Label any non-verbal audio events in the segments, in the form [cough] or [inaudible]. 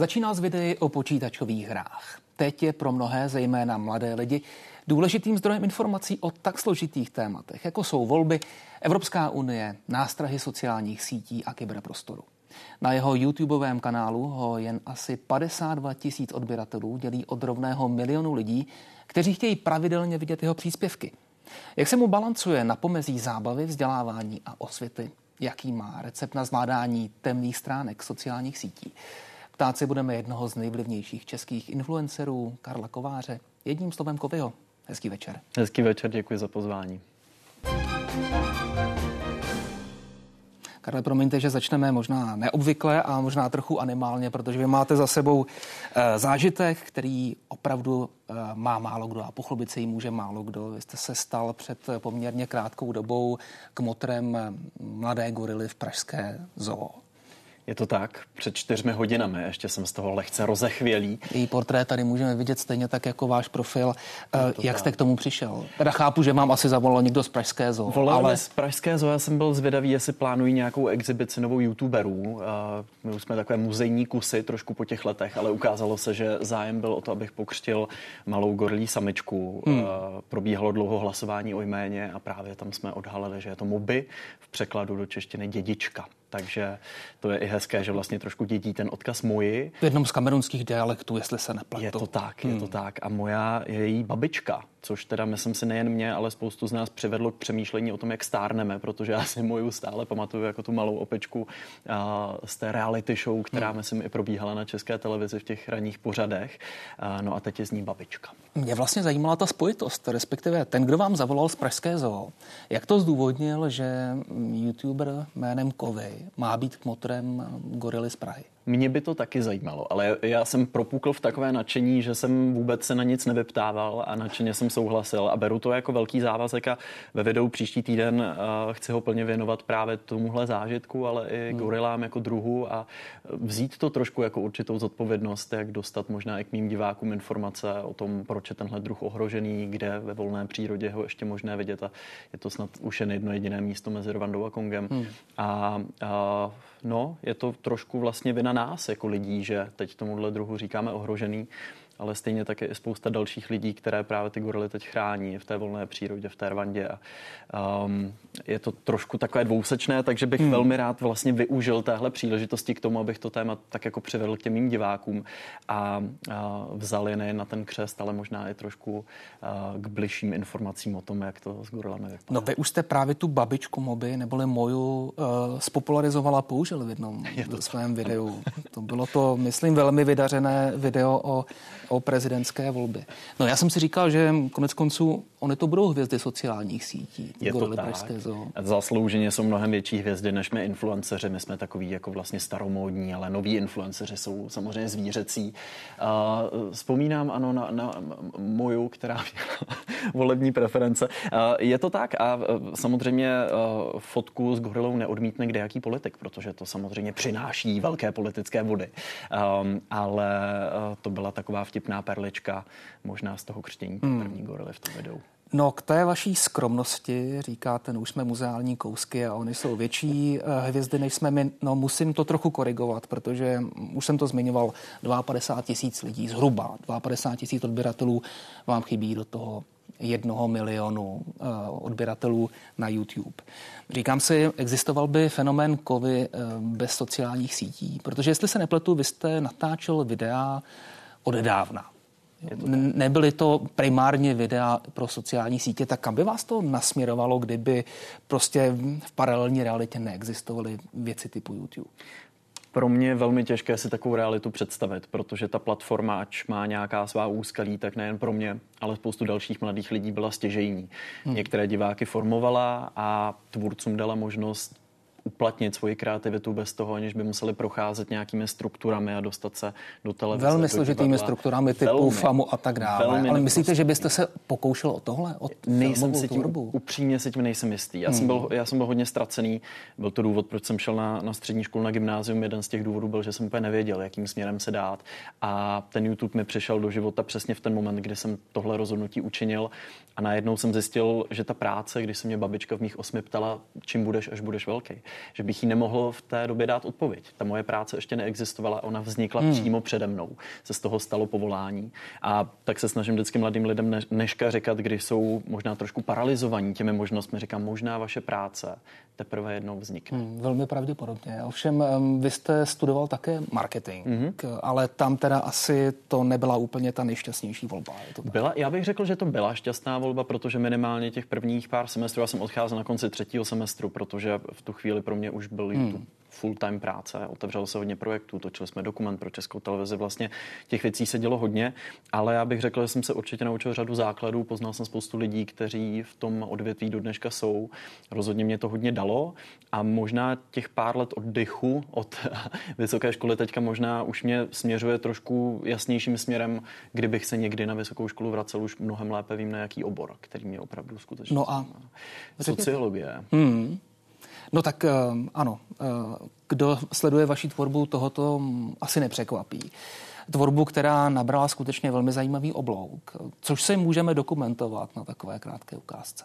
Začíná s videí o počítačových hrách. Teď je pro mnohé, zejména mladé lidi, důležitým zdrojem informací o tak složitých tématech, jako jsou volby, Evropská unie, nástrahy sociálních sítí a kyberprostoru. Na jeho YouTubeovém kanálu ho jen asi 52 tisíc odběratelů dělí od rovného milionu lidí, kteří chtějí pravidelně vidět jeho příspěvky. Jak se mu balancuje na pomezí zábavy, vzdělávání a osvěty? Jaký má recept na zvládání temných stránek sociálních sítí? Ptát se budeme jednoho z nejvlivnějších českých influencerů, Karla Kováře, jedním slovem Kovyho. Hezký večer. Hezký večer, děkuji za pozvání. Karle, promiňte, že začneme možná neobvykle a možná trochu animálně, protože vy máte za sebou e, zážitek, který opravdu e, má málo kdo a pochlubit se jí může málo kdo. Vy jste se stal před poměrně krátkou dobou kmotrem mladé gorily v pražské zoo. Je to tak, před čtyřmi hodinami, ještě jsem z toho lehce rozechvělý. Její portrét tady můžeme vidět stejně tak jako váš profil. Jak tak. jste k tomu přišel? Teda chápu, že mám asi zavolal někdo z Pražské zoo. Volal ale... z Pražské zoo, já jsem byl zvědavý, jestli plánují nějakou exibici novou youtuberů. My už jsme takové muzejní kusy trošku po těch letech, ale ukázalo se, že zájem byl o to, abych pokřtil malou gorilí samičku. Hmm. Probíhalo dlouho hlasování o jméně a právě tam jsme odhalili, že je to Moby, v překladu do češtiny dědička. Takže to je i hezké, že vlastně trošku dědí ten odkaz moji. V jednom z kamerunských dialektů, jestli se nepletu. Je to tak, je hmm. to tak. A moja je její babička, což teda myslím si nejen mě, ale spoustu z nás přivedlo k přemýšlení o tom, jak stárneme, protože já si moju stále pamatuju jako tu malou opečku z té reality show, která hmm. myslím i probíhala na české televizi v těch ranních pořadech. No a teď je z ní babička. Mě vlastně zajímala ta spojitost, respektive ten, kdo vám zavolal z Pražské zoo. Jak to zdůvodnil, že youtuber jménem Kovy má být kmotrem gorily z Prahy? Mě by to taky zajímalo, ale já jsem propukl v takové nadšení, že jsem vůbec se na nic nevyptával a nadšeně jsem souhlasil a beru to jako velký závazek a ve videu příští týden uh, chci ho plně věnovat právě tomuhle zážitku, ale i hmm. gorilám jako druhu a vzít to trošku jako určitou zodpovědnost, jak dostat možná i k mým divákům informace o tom, proč je tenhle druh ohrožený, kde ve volné přírodě ho ještě možné vidět a je to snad už jen jedno jediné místo mezi Rwandou a Kongem. Hmm. A, a no, je to trošku vlastně vina nás jako lidí, že teď tomuhle druhu říkáme ohrožený ale stejně také i spousta dalších lidí, které právě ty gorily teď chrání v té volné přírodě, v té Rwandě. A, um, je to trošku takové dvousečné, takže bych hmm. velmi rád vlastně využil téhle příležitosti k tomu, abych to téma tak jako přivedl k těm mým divákům a, a vzal je nejen na ten křest, ale možná i trošku a, k bližším informacím o tom, jak to s gorilami vypadá. No vy už jste právě tu babičku moby, neboli moju, uh, spopularizovala, použil v jednom svém videu. To bylo to, myslím, velmi vydařené video o o prezidentské volby. No já jsem si říkal, že konec konců oni to budou hvězdy sociálních sítí. Je to tak. Zaslouženě jsou mnohem větší hvězdy než my influenceři. My jsme takový jako vlastně staromódní, ale noví influenceři jsou samozřejmě zvířecí. Uh, vzpomínám ano na, na moju, která měla [laughs] volební preference. Uh, je to tak a uh, samozřejmě uh, fotku s gorilou neodmítne kde jaký politik, protože to samozřejmě přináší velké politické vody. Um, ale uh, to byla taková vtip vtipná perlička, možná z toho křtění hmm. první gorily v tom videu. No k té vaší skromnosti říkáte, no už jsme muzeální kousky a oni jsou větší eh, hvězdy, než jsme my. No musím to trochu korigovat, protože už jsem to zmiňoval, 52 tisíc lidí, zhruba 52 tisíc odběratelů vám chybí do toho jednoho milionu uh, odběratelů na YouTube. Říkám si, existoval by fenomén kovy uh, bez sociálních sítí, protože jestli se nepletu, vy jste natáčel videa odedávna. Nebyly to primárně videa pro sociální sítě, tak kam by vás to nasměrovalo, kdyby prostě v paralelní realitě neexistovaly věci typu YouTube? Pro mě je velmi těžké si takovou realitu představit, protože ta platforma, ač má nějaká svá úskalí, tak nejen pro mě, ale spoustu dalších mladých lidí byla stěžejní. Hmm. Některé diváky formovala a tvůrcům dala možnost uplatnit svoji kreativitu bez toho, aniž by museli procházet nějakými strukturami a dostat se do televize. Velmi složitými strukturami typu velmi, FAMu a tak dále. Velmi Ale myslíte, že byste se pokoušel o tohle? O nejsem si tím, tvorbu? upřímně si tím nejsem jistý. Já, hmm. jsem byl, já jsem byl hodně ztracený. Byl to důvod, proč jsem šel na, na střední školu, na gymnázium. Jeden z těch důvodů byl, že jsem úplně nevěděl, jakým směrem se dát. A ten YouTube mi přišel do života přesně v ten moment, kdy jsem tohle rozhodnutí učinil. A najednou jsem zjistil, že ta práce, když se mě babička v mých osmi ptala, čím budeš, až budeš velký, že bych jí nemohl v té době dát odpověď. Ta moje práce ještě neexistovala, ona vznikla hmm. přímo přede mnou. Se z toho stalo povolání. A tak se snažím vždycky mladým lidem dneška říkat, když jsou možná trošku paralizovaní těmi možnostmi, říkám, možná vaše práce teprve jednou vznikne. Hmm, velmi pravděpodobně. Ovšem, vy jste studoval také marketing, mm-hmm. ale tam teda asi to nebyla úplně ta nejšťastnější volba. Je to byla, já bych řekl, že to byla šťastná volba, protože minimálně těch prvních pár semestrů, já jsem odcházel na konci třetího semestru, protože v tu chvíli pro mě už byl hmm. YouTube full-time práce, otevřelo se hodně projektů, točili jsme dokument pro českou televizi, vlastně těch věcí se dělo hodně, ale já bych řekl, že jsem se určitě naučil řadu základů, poznal jsem spoustu lidí, kteří v tom odvětví do dneška jsou, rozhodně mě to hodně dalo a možná těch pár let oddychu od [laughs] vysoké školy teďka možná už mě směřuje trošku jasnějším směrem, kdybych se někdy na vysokou školu vracel, už mnohem lépe vím na jaký obor, který mě opravdu skutečně No a sociologie. Hmm. No tak eh, ano, eh, kdo sleduje vaši tvorbu, tohoto asi nepřekvapí. Tvorbu, která nabrala skutečně velmi zajímavý oblouk, což si můžeme dokumentovat na takové krátké ukázce.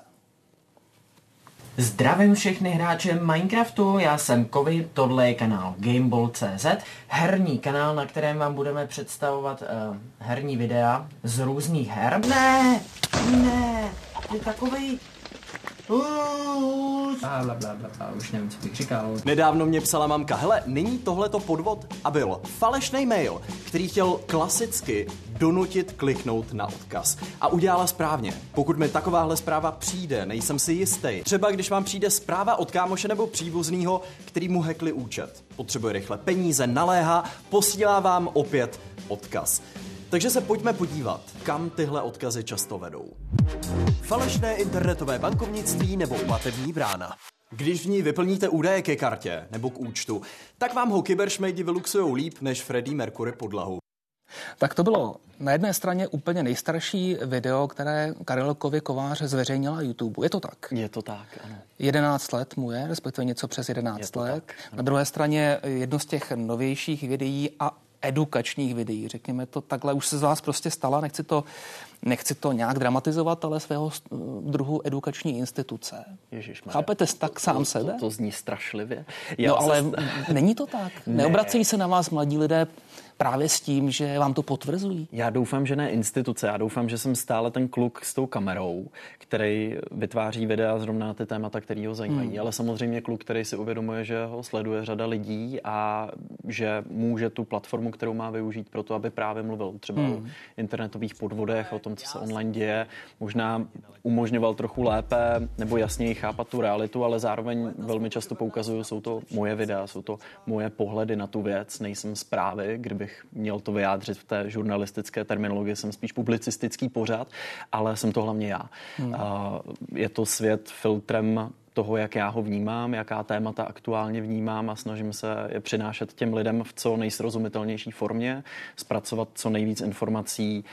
Zdravím všechny hráče Minecraftu, já jsem Kovy, tohle je kanál Gameball.cz, herní kanál, na kterém vám budeme představovat uh, herní videa z různých her. Ne, ne, je takový a bla, bla, bla, bla, už nevím, co bych říkal. Nedávno mě psala mamka, hele, není tohleto podvod? A byl falešný mail, který chtěl klasicky donutit kliknout na odkaz. A udělala správně. Pokud mi takováhle zpráva přijde, nejsem si jistý. Třeba když vám přijde zpráva od kámoše nebo příbuznýho, který mu hekli účet. Potřebuje rychle peníze, naléhá, posílá vám opět odkaz. Takže se pojďme podívat, kam tyhle odkazy často vedou. Falešné internetové bankovnictví nebo platební brána. Když v ní vyplníte údaje ke kartě nebo k účtu, tak vám ho kyberšmejdi vyluxujou líp než Freddie Mercury podlahu. Tak to bylo na jedné straně úplně nejstarší video, které Karel Kově Kovář zveřejnila na YouTube. Je to tak? Je to tak, ano. 11 let mu je, respektive něco přes 11 let. Tak, na druhé straně jedno z těch novějších videí a edukačních videí, řekněme to takhle, už se z vás prostě stala, nechci to, nechci to nějak dramatizovat, ale svého druhu edukační instituce. Ježišmarja. Chápete tak to, sám to, sebe? To, to zní strašlivě. No, Já no ale se... není to tak. [laughs] Ne. Neobracejí se na vás mladí lidé právě s tím, že vám to potvrzují? Já doufám, že ne instituce. Já doufám, že jsem stále ten kluk s tou kamerou, který vytváří videa zrovna na ty témata, který ho zajímají. Hmm. Ale samozřejmě kluk, který si uvědomuje, že ho sleduje řada lidí a že může tu platformu, kterou má využít pro to, aby právě mluvil třeba hmm. o internetových podvodech, o tom, co se online děje, možná umožňoval trochu lépe nebo jasněji chápat tu realitu, ale zároveň velmi často poukazuju, jsou to moje videa, jsou to moje pohledy na tu věc, nejsem zprávy, kdyby bych měl to vyjádřit v té žurnalistické terminologii, jsem spíš publicistický pořád, ale jsem to hlavně já. Hmm. Je to svět filtrem toho, jak já ho vnímám, jaká témata aktuálně vnímám a snažím se je přinášet těm lidem v co nejsrozumitelnější formě, zpracovat co nejvíc informací,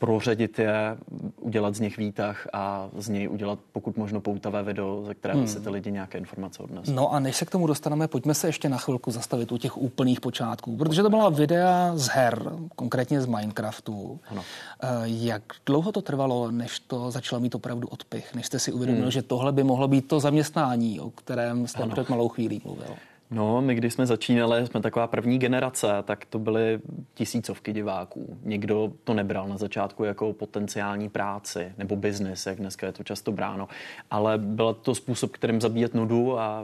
proředit je, udělat z nich výtah a z něj udělat pokud možno poutavé video, ze kterého hmm. si ty lidi nějaké informace odnesou. No a než se k tomu dostaneme, pojďme se ještě na chvilku zastavit u těch úplných počátků, protože to byla videa z her, konkrétně z Minecraftu. Ano. Eh, jak dlouho to trvalo, než to začalo mít opravdu odpich, než jste si uvědomil, hmm. že tohle by mohlo být to zaměstnání, o kterém jste ano. před malou chvílí mluvil? No, my když jsme začínali, jsme taková první generace, tak to byly tisícovky diváků. Nikdo to nebral na začátku jako potenciální práci nebo biznis, jak dneska je to často bráno, ale byl to způsob, kterým zabíjet nudu a, a,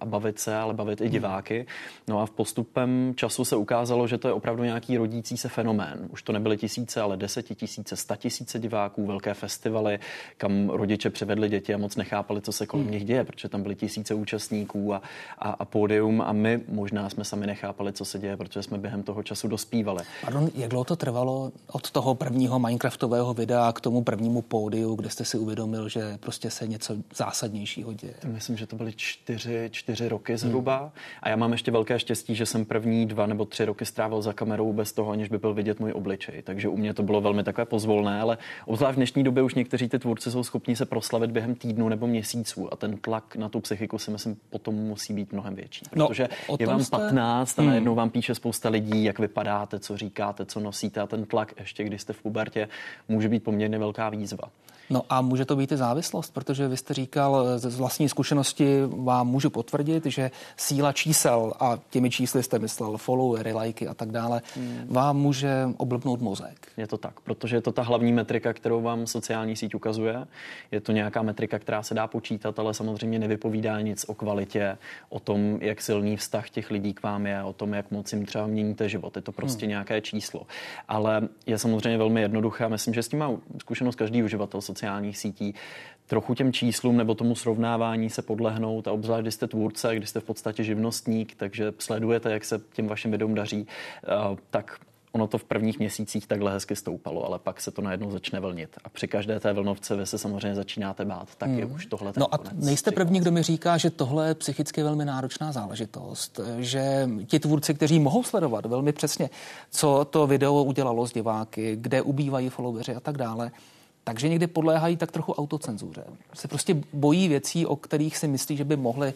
a bavit se, ale bavit i hmm. diváky. No a v postupem času se ukázalo, že to je opravdu nějaký rodící se fenomén. Už to nebyly tisíce, ale desetitisíce, tisíce diváků, velké festivaly, kam rodiče přivedli děti a moc nechápali, co se kolem hmm. nich děje, protože tam byly tisíce účastníků a, a, a pódy médium a my možná jsme sami nechápali, co se děje, protože jsme během toho času dospívali. Pardon, jak dlouho to trvalo od toho prvního Minecraftového videa k tomu prvnímu pódiu, kde jste si uvědomil, že prostě se něco zásadnějšího děje? Myslím, že to byly čtyři, čtyři roky zhruba. Hmm. A já mám ještě velké štěstí, že jsem první dva nebo tři roky strávil za kamerou bez toho, aniž by byl vidět můj obličej. Takže u mě to bylo velmi takové pozvolné, ale obzvlášť v dnešní době už někteří ty tvůrci jsou schopni se proslavit během týdnu nebo měsíců a ten tlak na tu psychiku si myslím potom musí být mnohem větší. No, protože no, je vám jste... 15 a hmm. najednou vám píše spousta lidí, jak vypadáte, co říkáte, co nosíte a ten tlak ještě, když jste v pubertě, může být poměrně velká výzva. No a může to být i závislost, protože vy jste říkal ze vlastní zkušenosti, vám můžu potvrdit, že síla čísel a těmi čísly jste myslel followery, lajky a tak dále, hmm. vám může oblbnout mozek. Je to tak, protože je to ta hlavní metrika, kterou vám sociální síť ukazuje. Je to nějaká metrika, která se dá počítat, ale samozřejmě nevypovídá nic o kvalitě, o tom, jak silný vztah těch lidí k vám je, o tom, jak moc jim třeba měníte život. Je to prostě hmm. nějaké číslo. Ale je samozřejmě velmi jednoduché. Myslím, že s tím má zkušenost každý uživatel sociálních sítí trochu těm číslům nebo tomu srovnávání se podlehnout a obzvlášť, když jste tvůrce, když jste v podstatě živnostník, takže sledujete, jak se těm vašim videům daří, eh, tak ono to v prvních měsících takhle hezky stoupalo, ale pak se to najednou začne vlnit. A při každé té vlnovce vy se samozřejmě začínáte bát, tak je hmm. už tohle No a nejste první, kdo mi říká, že tohle je psychicky velmi náročná záležitost, že ti tvůrci, kteří mohou sledovat velmi přesně, co to video udělalo s diváky, kde ubývají followeri a tak dále, takže někdy podléhají tak trochu autocenzuře. Se prostě bojí věcí, o kterých si myslí, že by mohli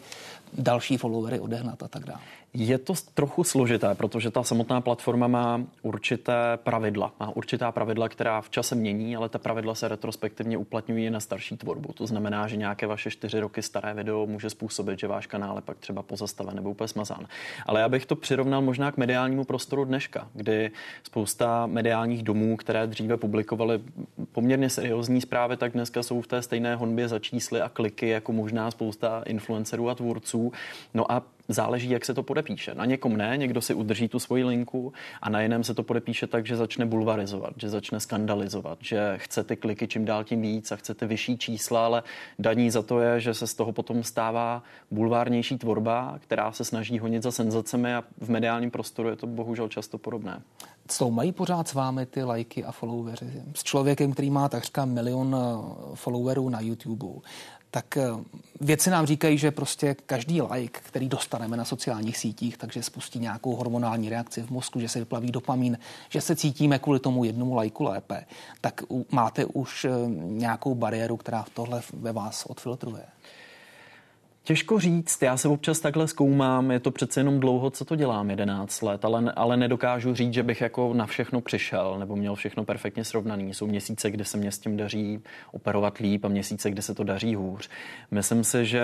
další followery odehnat a tak dále. Je to trochu složité, protože ta samotná platforma má určité pravidla. Má určitá pravidla, která v čase mění, ale ta pravidla se retrospektivně uplatňují na starší tvorbu. To znamená, že nějaké vaše čtyři roky staré video může způsobit, že váš kanál je pak třeba pozastaven nebo úplně smazán. Ale já bych to přirovnal možná k mediálnímu prostoru dneška, kdy spousta mediálních domů, které dříve publikovaly poměrně seriózní zprávy, tak dneska jsou v té stejné honbě za čísly a kliky jako možná spousta influencerů a tvůrců. No a záleží, jak se to podepíše. Na někom ne, někdo si udrží tu svoji linku a na jiném se to podepíše tak, že začne bulvarizovat, že začne skandalizovat, že chce ty kliky čím dál tím víc a chcete vyšší čísla, ale daní za to je, že se z toho potom stává bulvárnější tvorba, která se snaží honit za senzacemi a v mediálním prostoru je to bohužel často podobné. Co mají pořád s vámi ty lajky a followery? S člověkem, který má takřka milion eh, followerů na YouTube, tak eh, věci nám říkají, že prostě každý like, který dostaneme na sociálních sítích, takže spustí nějakou hormonální reakci v mozku, že se vyplaví dopamin, že se cítíme kvůli tomu jednomu lajku lépe, tak máte už eh, nějakou bariéru, která tohle ve vás odfiltruje. Těžko říct, já se občas takhle zkoumám, je to přece jenom dlouho, co to dělám, 11 let, ale, ale nedokážu říct, že bych jako na všechno přišel nebo měl všechno perfektně srovnaný. Jsou měsíce, kde se mě s tím daří operovat líp a měsíce, kde se to daří hůř. Myslím si, že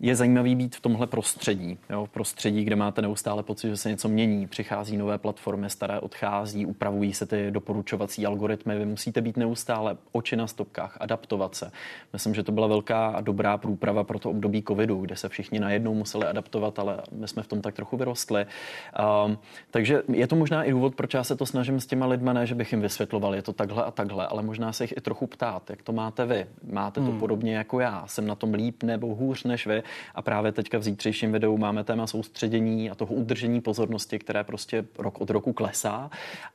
je zajímavý být v tomhle prostředí. Jo? V prostředí, kde máte neustále pocit, že se něco mění, přichází nové platformy, staré odchází, upravují se ty doporučovací algoritmy. Vy musíte být neustále oči na stopkách, adaptovat se. Myslím, že to byla velká a dobrá průprava pro to období covidu, kde se všichni najednou museli adaptovat, ale my jsme v tom tak trochu vyrostli. Um, takže je to možná i důvod, proč já se to snažím s těma lidma, ne, že bych jim vysvětloval, je to takhle a takhle, ale možná se jich i trochu ptát, jak to máte vy. Máte to hmm. podobně jako já, jsem na tom líp nebo hůř než vy a právě teďka v zítřejším videu máme téma soustředění a toho udržení pozornosti, které prostě rok od roku klesá.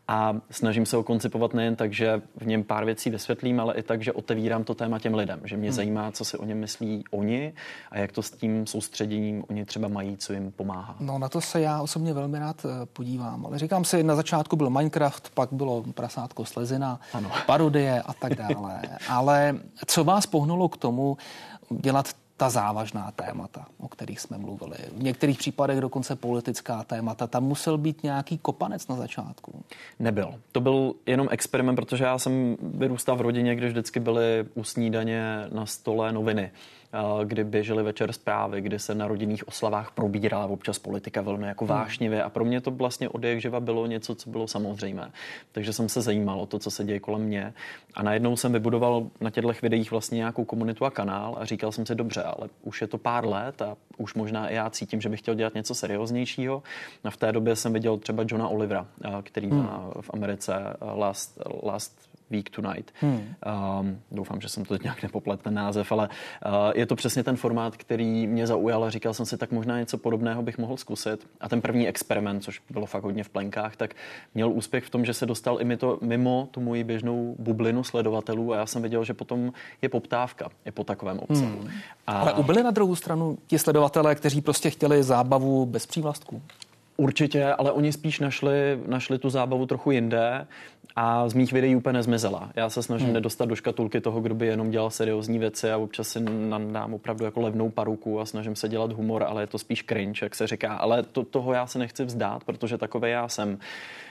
A snažím se ho koncipovat nejen tak, že v něm pár věcí vysvětlím, ale i tak, že otevírám to téma těm lidem, že mě hmm. zajímá, co si o něm myslí oni a jak to s tím soustředěním oni třeba mají, co jim pomáhá. No na to se já osobně velmi rád eh, podívám, ale říkám si, na začátku byl Minecraft, pak bylo prasátko slezina, ano. parodie a tak dále. [laughs] ale co vás pohnulo k tomu dělat ta závažná témata, o kterých jsme mluvili. V některých případech dokonce politická témata. Tam musel být nějaký kopanec na začátku. Nebyl. To byl jenom experiment, protože já jsem vyrůstal v rodině, kde vždycky byly u snídaně na stole noviny kdy běžely večer zprávy, kdy se na rodinných oslavách probírala občas politika velmi jako hmm. vášnivě a pro mě to vlastně od jak živa bylo něco, co bylo samozřejmé. Takže jsem se zajímal o to, co se děje kolem mě a najednou jsem vybudoval na těchto videích vlastně nějakou komunitu a kanál a říkal jsem si dobře, ale už je to pár let a už možná i já cítím, že bych chtěl dělat něco serióznějšího. A v té době jsem viděl třeba Johna Olivera, který hmm. má v Americe Last, Last Week Tonight. Hmm. Um, doufám, že jsem to nějak nepoplet ten název, ale uh, je to přesně ten formát, který mě zaujal a říkal jsem si, tak možná něco podobného bych mohl zkusit. A ten první experiment, což bylo fakt hodně v plenkách, tak měl úspěch v tom, že se dostal i mi to mimo tu moji běžnou bublinu sledovatelů a já jsem viděl, že potom je poptávka i po takovém obsahu. Hmm. A... Ale ubyli na druhou stranu ti sledovatelé, kteří prostě chtěli zábavu bez přívlastků? Určitě, ale oni spíš našli, našli tu zábavu trochu jinde a z mých videí úplně nezmizela. Já se snažím hmm. nedostat do škatulky toho, kdo by jenom dělal seriózní věci a občas si nadám opravdu jako levnou paruku a snažím se dělat humor, ale je to spíš cringe, jak se říká. Ale to, toho já se nechci vzdát, protože takové já jsem.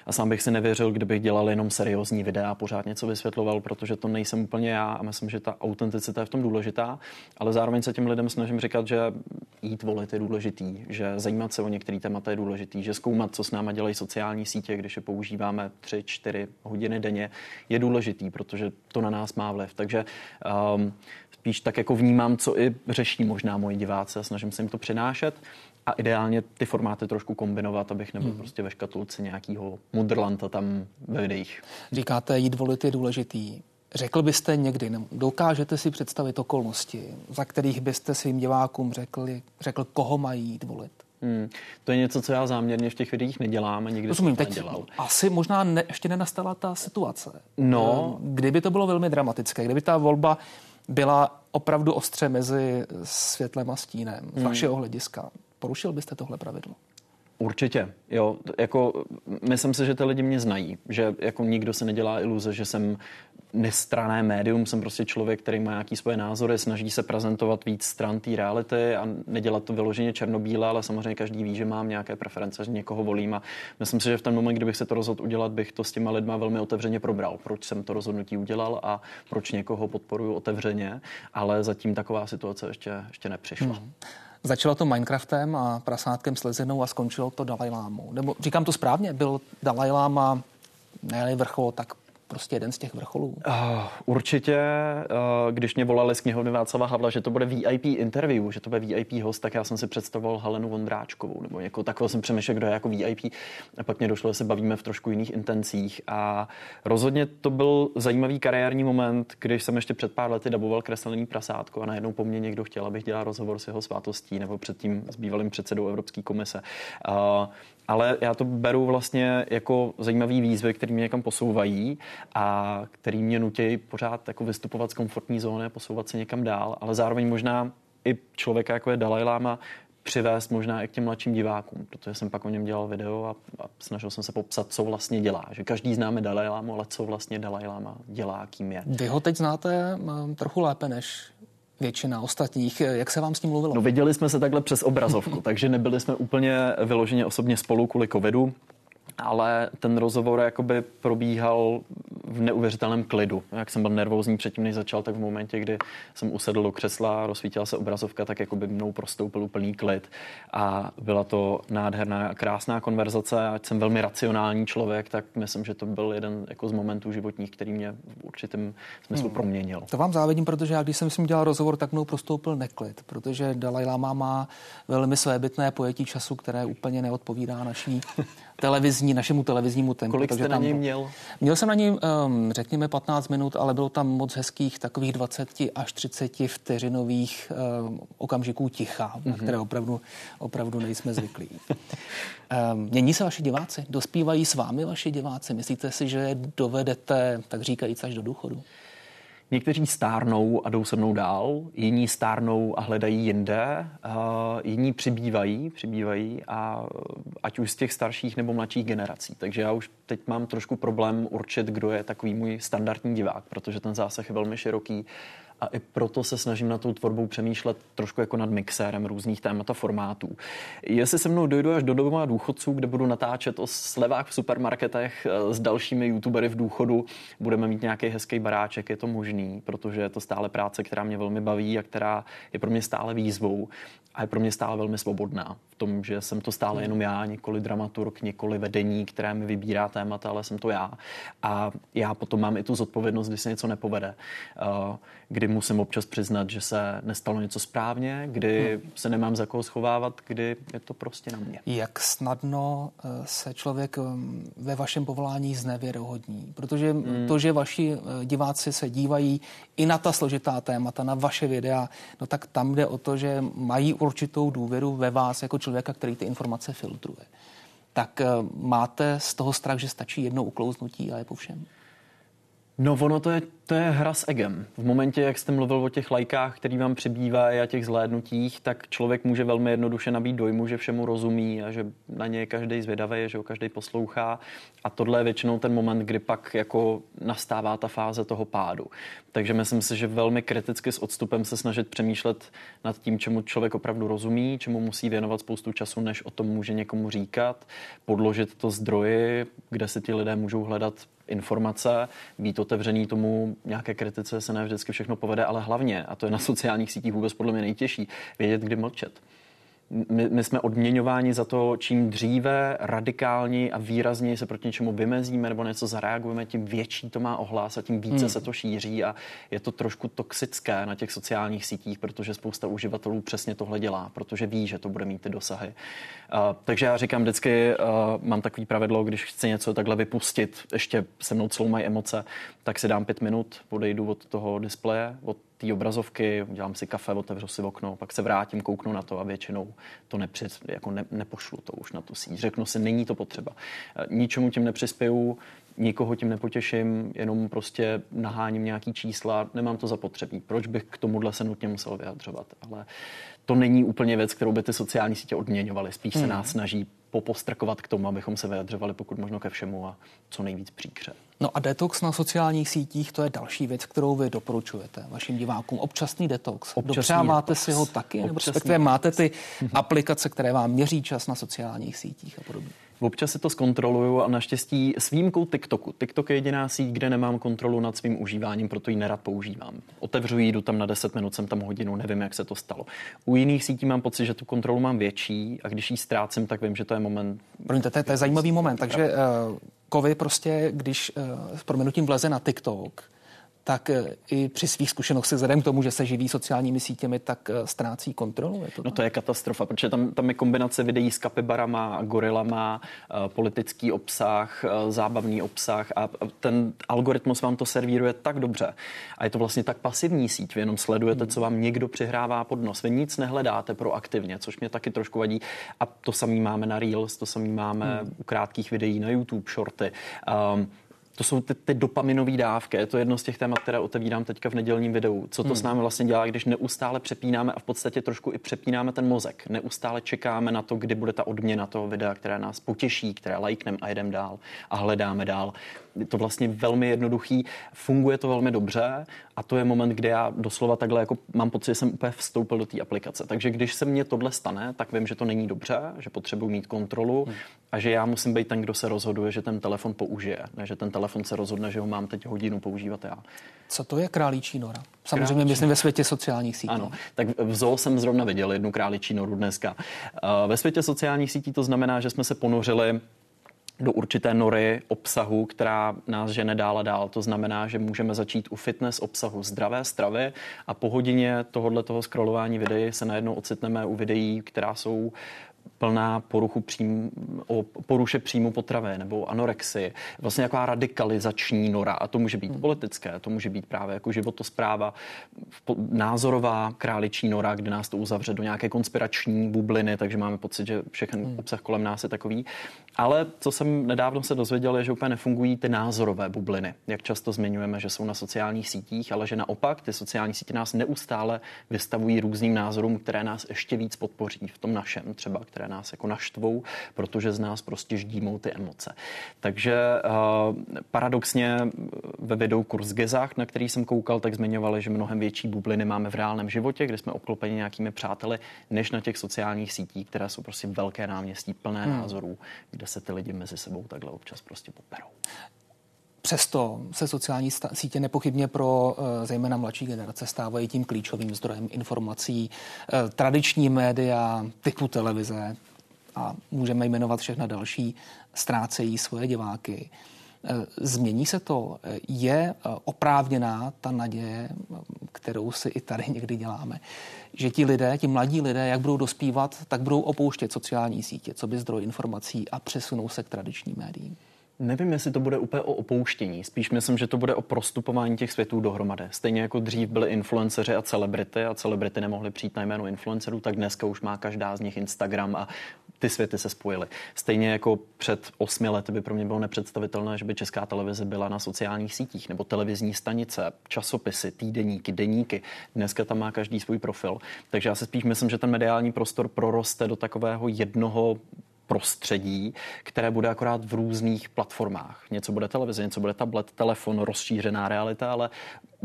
A sám bych si nevěřil, kdybych dělal jenom seriózní videa a pořád něco vysvětloval, protože to nejsem úplně já a myslím, že ta autenticita je v tom důležitá, ale zároveň se těm lidem snažím říkat, že jít volit je důležitý, že zajímat se o některé témata je důležitý, že zkoumat, co s náma dělají sociální sítě, když je používáme 3-4 hodiny denně, je důležitý, protože to na nás má vliv. Takže um, spíš tak jako vnímám, co i řeší možná moji diváci a snažím se jim to přinášet a ideálně ty formáty trošku kombinovat, abych nebyl hmm. prostě ve škatulce nějakého mudrlanta tam ve videích. Říkáte, jít volit je důležitý. Řekl byste někdy, dokážete si představit okolnosti, za kterých byste svým divákům řekli, řekl, koho mají jít volit? Hmm. To je něco, co já záměrně v těch videích nedělám a nikdy Rozumím, jsem to nedělal. Asi možná ne, ještě nenastala ta situace. No. Ehm, kdyby to bylo velmi dramatické, kdyby ta volba byla opravdu ostře mezi světlem a stínem, z hmm. vašeho hlediska, Porušil byste tohle pravidlo? Určitě, jo. Jako, myslím si, že ty lidi mě znají, že jako nikdo se nedělá iluze, že jsem nestrané médium, jsem prostě člověk, který má nějaký svoje názory, snaží se prezentovat víc stran té reality a nedělat to vyloženě černobíle, ale samozřejmě každý ví, že mám nějaké preference, že někoho volím a myslím si, že v ten moment, kdybych se to rozhodl udělat, bych to s těma lidma velmi otevřeně probral, proč jsem to rozhodnutí udělal a proč někoho podporuju otevřeně, ale zatím taková situace ještě, ještě nepřišla. Hmm. Začalo to Minecraftem a prasátkem slezinou a skončilo to Dalajlámou. Nebo říkám to správně, byl Dalajláma ne vrchol, tak prostě jeden z těch vrcholů? Uh, určitě, uh, když mě volali z knihovny Václava Havla, že to bude VIP interview, že to bude VIP host, tak já jsem si představoval Helenu Vondráčkovou, nebo jako takového jsem přemýšlel, kdo je jako VIP. A pak mě došlo, že se bavíme v trošku jiných intencích. A rozhodně to byl zajímavý kariérní moment, když jsem ještě před pár lety daboval kreslený prasátko a najednou po mně někdo chtěl, abych dělal rozhovor s jeho svátostí nebo předtím s bývalým předsedou Evropské komise. Uh, ale já to beru vlastně jako zajímavý výzvy, které mě někam posouvají a který mě nutí pořád jako vystupovat z komfortní zóny, posouvat se někam dál, ale zároveň možná i člověka, jako je Dalai Lama, přivést možná i k těm mladším divákům, protože jsem pak o něm dělal video a, a snažil jsem se popsat, co vlastně dělá. Že každý známe Dalai Lama, ale co vlastně Dalai Lama dělá, kým je. Vy ho teď znáte trochu lépe než většina ostatních. Jak se vám s ním mluvilo? No viděli jsme se takhle přes obrazovku, [laughs] takže nebyli jsme úplně vyloženě osobně spolu kvůli covidu ale ten rozhovor jakoby probíhal v neuvěřitelném klidu. Jak jsem byl nervózní předtím, než začal, tak v momentě, kdy jsem usedl do křesla, rozsvítila se obrazovka, tak jako by mnou prostoupil úplný klid. A byla to nádherná, krásná konverzace. Ať jsem velmi racionální člověk, tak myslím, že to byl jeden jako z momentů životních, který mě v určitém smyslu hmm. proměnil. To vám závidím, protože já, když jsem s ním dělal rozhovor, tak mnou prostoupil neklid, protože Dalai Lama má velmi svébytné pojetí času, které úplně neodpovídá naší [laughs] televizní, našemu televiznímu tempu. Kolik jste na něj měl? Měl jsem na něj, um, řekněme, 15 minut, ale bylo tam moc hezkých takových 20 až 30 vteřinových um, okamžiků ticha, mm-hmm. na mhm. které opravdu, opravdu nejsme zvyklí. um, [laughs] mění se vaši diváci? Dospívají s vámi vaši diváci? Myslíte si, že dovedete, tak říkajíc, až do důchodu? Někteří stárnou a jdou se mnou dál, jiní stárnou a hledají jinde, uh, jiní přibývají, přibývají a ať už z těch starších nebo mladších generací. Takže já už teď mám trošku problém určit, kdo je takový můj standardní divák, protože ten zásah je velmi široký a i proto se snažím na tou tvorbou přemýšlet trošku jako nad mixérem různých témat a formátů. Jestli se mnou dojdu až do domova důchodců, kde budu natáčet o slevách v supermarketech eh, s dalšími youtubery v důchodu, budeme mít nějaký hezký baráček, je to možný, protože je to stále práce, která mě velmi baví a která je pro mě stále výzvou a je pro mě stále velmi svobodná v tom, že jsem to stále jenom já, nikoli dramaturg, nikoli vedení, které mi vybírá témata, ale jsem to já. A já potom mám i tu zodpovědnost, když se něco nepovede, eh, kdy musím občas přiznat, že se nestalo něco správně, kdy hmm. se nemám za koho schovávat, kdy je to prostě na mě. Jak snadno eh, se člověk eh, ve vašem povolání znevěrohodní? Protože hmm. to, že vaši diváci se dívají i na ta složitá témata, na vaše videa, no tak tam jde o to, že mají určitou důvěru ve vás jako člověka, který ty informace filtruje. Tak eh, máte z toho strach, že stačí jedno uklouznutí a je po všem? No ono to je To je hra s egem. V momentě, jak jste mluvil o těch lajkách, který vám přibývají a těch zhlédnutích, tak člověk může velmi jednoduše nabít dojmu, že všemu rozumí a že na ně každý zvědavý, že ho každý poslouchá. A tohle je většinou ten moment, kdy pak jako nastává ta fáze toho pádu. Takže myslím si, že velmi kriticky s odstupem se snažit přemýšlet nad tím, čemu člověk opravdu rozumí, čemu musí věnovat spoustu času, než o tom může někomu říkat, podložit to zdroji, kde si ti lidé můžou hledat informace, být otevřený tomu nějaké kritice se ne vždycky všechno povede, ale hlavně, a to je na sociálních sítích vůbec podle mě nejtěžší, vědět, kdy mlčet my, my jsme odměňováni za to, čím dříve radikálně a výrazněji se proti něčemu vymezíme nebo něco zareagujeme, tím větší to má ohlas a tím více hmm. se to šíří a je to trošku toxické na těch sociálních sítích, protože spousta uživatelů přesně tohle dělá, protože ví, že to bude mít ty dosahy. Uh, takže já říkám vždycky, uh, mám takový pravidlo, když chci něco takhle vypustit, ještě se mnou celou mají emoce, tak si dám pět minut, odejdu od toho displeje, od té obrazovky, dělám si kafe, otevřu si okno, pak se vrátím, kouknu na to a většinou to nepři, jako ne, nepošlu to už na tu síť. Řeknu si, není to potřeba. Eh, ničemu tím nepřispěju, nikoho tím nepotěším, jenom prostě naháním nějaký čísla, nemám to zapotřebí. Proč bych k tomuhle se nutně musel vyjadřovat? Ale to není úplně věc, kterou by ty sociální sítě odměňovaly. Spíš se hmm. nás snaží popostrkovat k tomu, abychom se vyjadřovali pokud možno ke všemu a co nejvíc příkře. No a detox na sociálních sítích, to je další věc, kterou vy doporučujete vašim divákům. Občasný detox. Občasný Dopřáváte detox. si ho taky? Občasný nebo respektive máte ty aplikace, které vám měří čas na sociálních sítích a podobně? Občas si to zkontroluju a naštěstí s výjimkou TikToku. TikTok je jediná síť, kde nemám kontrolu nad svým užíváním, proto ji nerad používám. Otevřu ji, jdu tam na 10 minut, jsem tam hodinu, nevím, jak se to stalo. U jiných sítí mám pocit, že tu kontrolu mám větší a když ji ztrácím, tak vím, že to je moment. Promiňte, to je, to je zajímavý moment. Takže uh, Kovy prostě, když uh, s proměnutím vleze na TikTok, tak eh, i při svých zkušenostech, vzhledem k tomu, že se živí sociálními sítěmi, tak eh, ztrácí kontrolu. Je to no to je katastrofa, protože tam, tam je kombinace videí s kapibarama, gorilama, eh, politický obsah, zábavný obsah a ten algoritmus vám to servíruje tak dobře. A je to vlastně tak pasivní síť, vy jenom sledujete, co vám někdo přihrává pod nos. Vy nic nehledáte proaktivně, což mě taky trošku vadí. A to samý máme na Reels, to samý máme hmm. u krátkých videí na YouTube, shorty. Um, to jsou ty, ty dopaminové dávky. Je to jedno z těch témat, které otevírám teďka v nedělním videu. Co to hmm. s námi vlastně dělá, když neustále přepínáme a v podstatě trošku i přepínáme ten mozek. Neustále čekáme na to, kdy bude ta odměna toho videa, která nás potěší, které lajknem a jedeme dál a hledáme dál je to vlastně velmi jednoduchý, funguje to velmi dobře a to je moment, kdy já doslova takhle jako mám pocit, že jsem úplně vstoupil do té aplikace. Takže když se mně tohle stane, tak vím, že to není dobře, že potřebuji mít kontrolu hmm. a že já musím být ten, kdo se rozhoduje, že ten telefon použije, ne že ten telefon se rozhodne, že ho mám teď hodinu používat já. Co to je králíčí nora? Samozřejmě králíčí. myslím ve světě sociálních sítí. Ano, tak v zoo jsem zrovna viděl jednu králíčí noru dneska. Ve světě sociálních sítí to znamená, že jsme se ponořili do určité nory obsahu, která nás žene dál a dál. To znamená, že můžeme začít u fitness obsahu zdravé stravy a po hodině tohohle toho scrollování videí se najednou ocitneme u videí, která jsou plná poruchu přím, o poruše příjmu potravy nebo anorexii. Vlastně jaká radikalizační nora. A to může být hmm. politické, to může být právě jako životospráva, názorová králičí nora, kde nás to uzavře do nějaké konspirační bubliny, takže máme pocit, že všechny hmm. obsah kolem nás je takový. Ale co jsem nedávno se dozvěděl, je, že úplně nefungují ty názorové bubliny. Jak často zmiňujeme, že jsou na sociálních sítích, ale že naopak ty sociální sítě nás neustále vystavují různým názorům, které nás ještě víc podpoří v tom našem třeba, které nás jako naštvou, protože z nás prostě ždímou ty emoce. Takže uh, paradoxně ve videu Kurs Gezách, na který jsem koukal, tak zmiňovali, že mnohem větší bubliny máme v reálném životě, kde jsme obklopeni nějakými přáteli, než na těch sociálních sítích, které jsou prostě velké náměstí plné hmm. názorů, kde se ty lidi mezi sebou takhle občas prostě poperou. Přesto se sociální sítě nepochybně pro eh, zejména mladší generace stávají tím klíčovým zdrojem informací. Eh, tradiční média typu televize a můžeme jmenovat všechna další ztrácejí svoje diváky. Eh, změní se to? Je oprávněná ta naděje, kterou si i tady někdy děláme, že ti lidé, ti mladí lidé, jak budou dospívat, tak budou opouštět sociální sítě, co by zdroj informací a přesunou se k tradičním médiím? Nevím, jestli to bude úplně o opouštění. Spíš myslím, že to bude o prostupování těch světů dohromady. Stejně jako dřív byly influenceři a celebrity a celebrity nemohly přijít na jméno influencerů, tak dneska už má každá z nich Instagram a ty světy se spojily. Stejně jako před osmi lety by pro mě bylo nepředstavitelné, že by česká televize byla na sociálních sítích nebo televizní stanice, časopisy, týdeníky, deníky. Dneska tam má každý svůj profil. Takže já si spíš myslím, že ten mediální prostor proroste do takového jednoho prostředí, které bude akorát v různých platformách. Něco bude televize, něco bude tablet, telefon, rozšířená realita, ale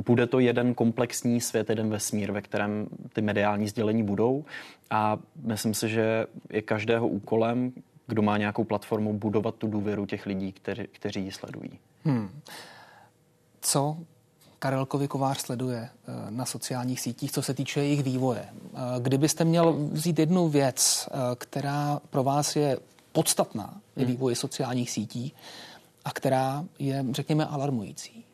bude to jeden komplexní svět, jeden vesmír, ve kterém ty mediální sdělení budou. A myslím si, že je každého úkolem, kdo má nějakou platformu, budovat tu důvěru těch lidí, kteři, kteří ji sledují. Hmm. Co Karel Kovář sleduje eh, na sociálních sítích, co se týče jejich vývoje. Eh, kdybyste měl vzít jednu věc, eh, která pro vás je podstatná ve hmm. vývoji sociálních sítí a která je, řekněme, alarmující.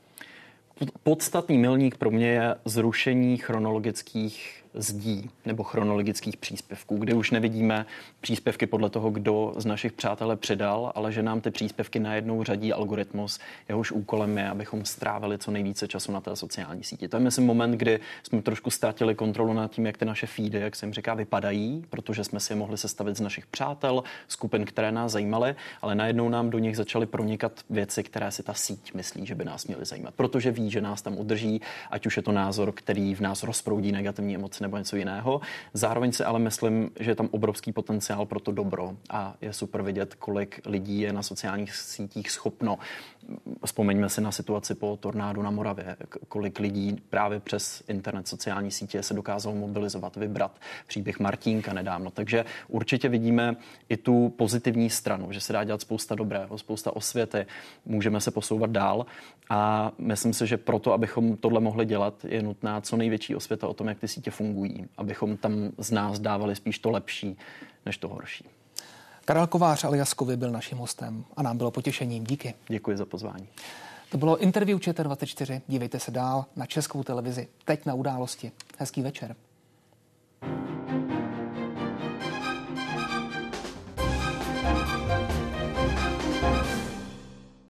Podstatný milník pro mě je zrušení chronologických zdí nebo chronologických příspěvků, kde už nevidíme příspěvky podle toho, kdo z našich přátel přidal, ale že nám ty příspěvky najednou řadí algoritmus, jehož úkolem je, abychom strávili co nejvíce času na té sociální síti. To je, myslím, moment, kdy jsme trošku ztratili kontrolu nad tím, jak ty naše feedy, jak se jim říká, vypadají, protože jsme si je mohli sestavit z našich přátel, skupin, které nás zajímaly, ale najednou nám do nich začaly pronikat věci, které si ta síť myslí, že by nás měly zajímat, protože ví, že nás tam udrží, ať už je to názor, který v nás rozproudí negativní emoce nebo něco jiného. Zároveň si ale myslím, že je tam obrovský potenciál pro to dobro a je super vidět, kolik lidí je na sociálních sítích schopno. Vzpomeňme si na situaci po tornádu na Moravě, kolik lidí právě přes internet, sociální sítě se dokázalo mobilizovat, vybrat. Příběh Martínka nedávno. Takže určitě vidíme i tu pozitivní stranu, že se dá dělat spousta dobrého, spousta osvěty, můžeme se posouvat dál a myslím si, že proto, abychom tohle mohli dělat, je nutná co největší osvěta o tom, jak ty sítě fungují fungují, abychom tam z nás dávali spíš to lepší, než to horší. Karel Kovář alias Kovy byl naším hostem a nám bylo potěšením. Díky. Děkuji za pozvání. To bylo interview ČT24. Dívejte se dál na českou televizi. Teď na události. Hezký večer.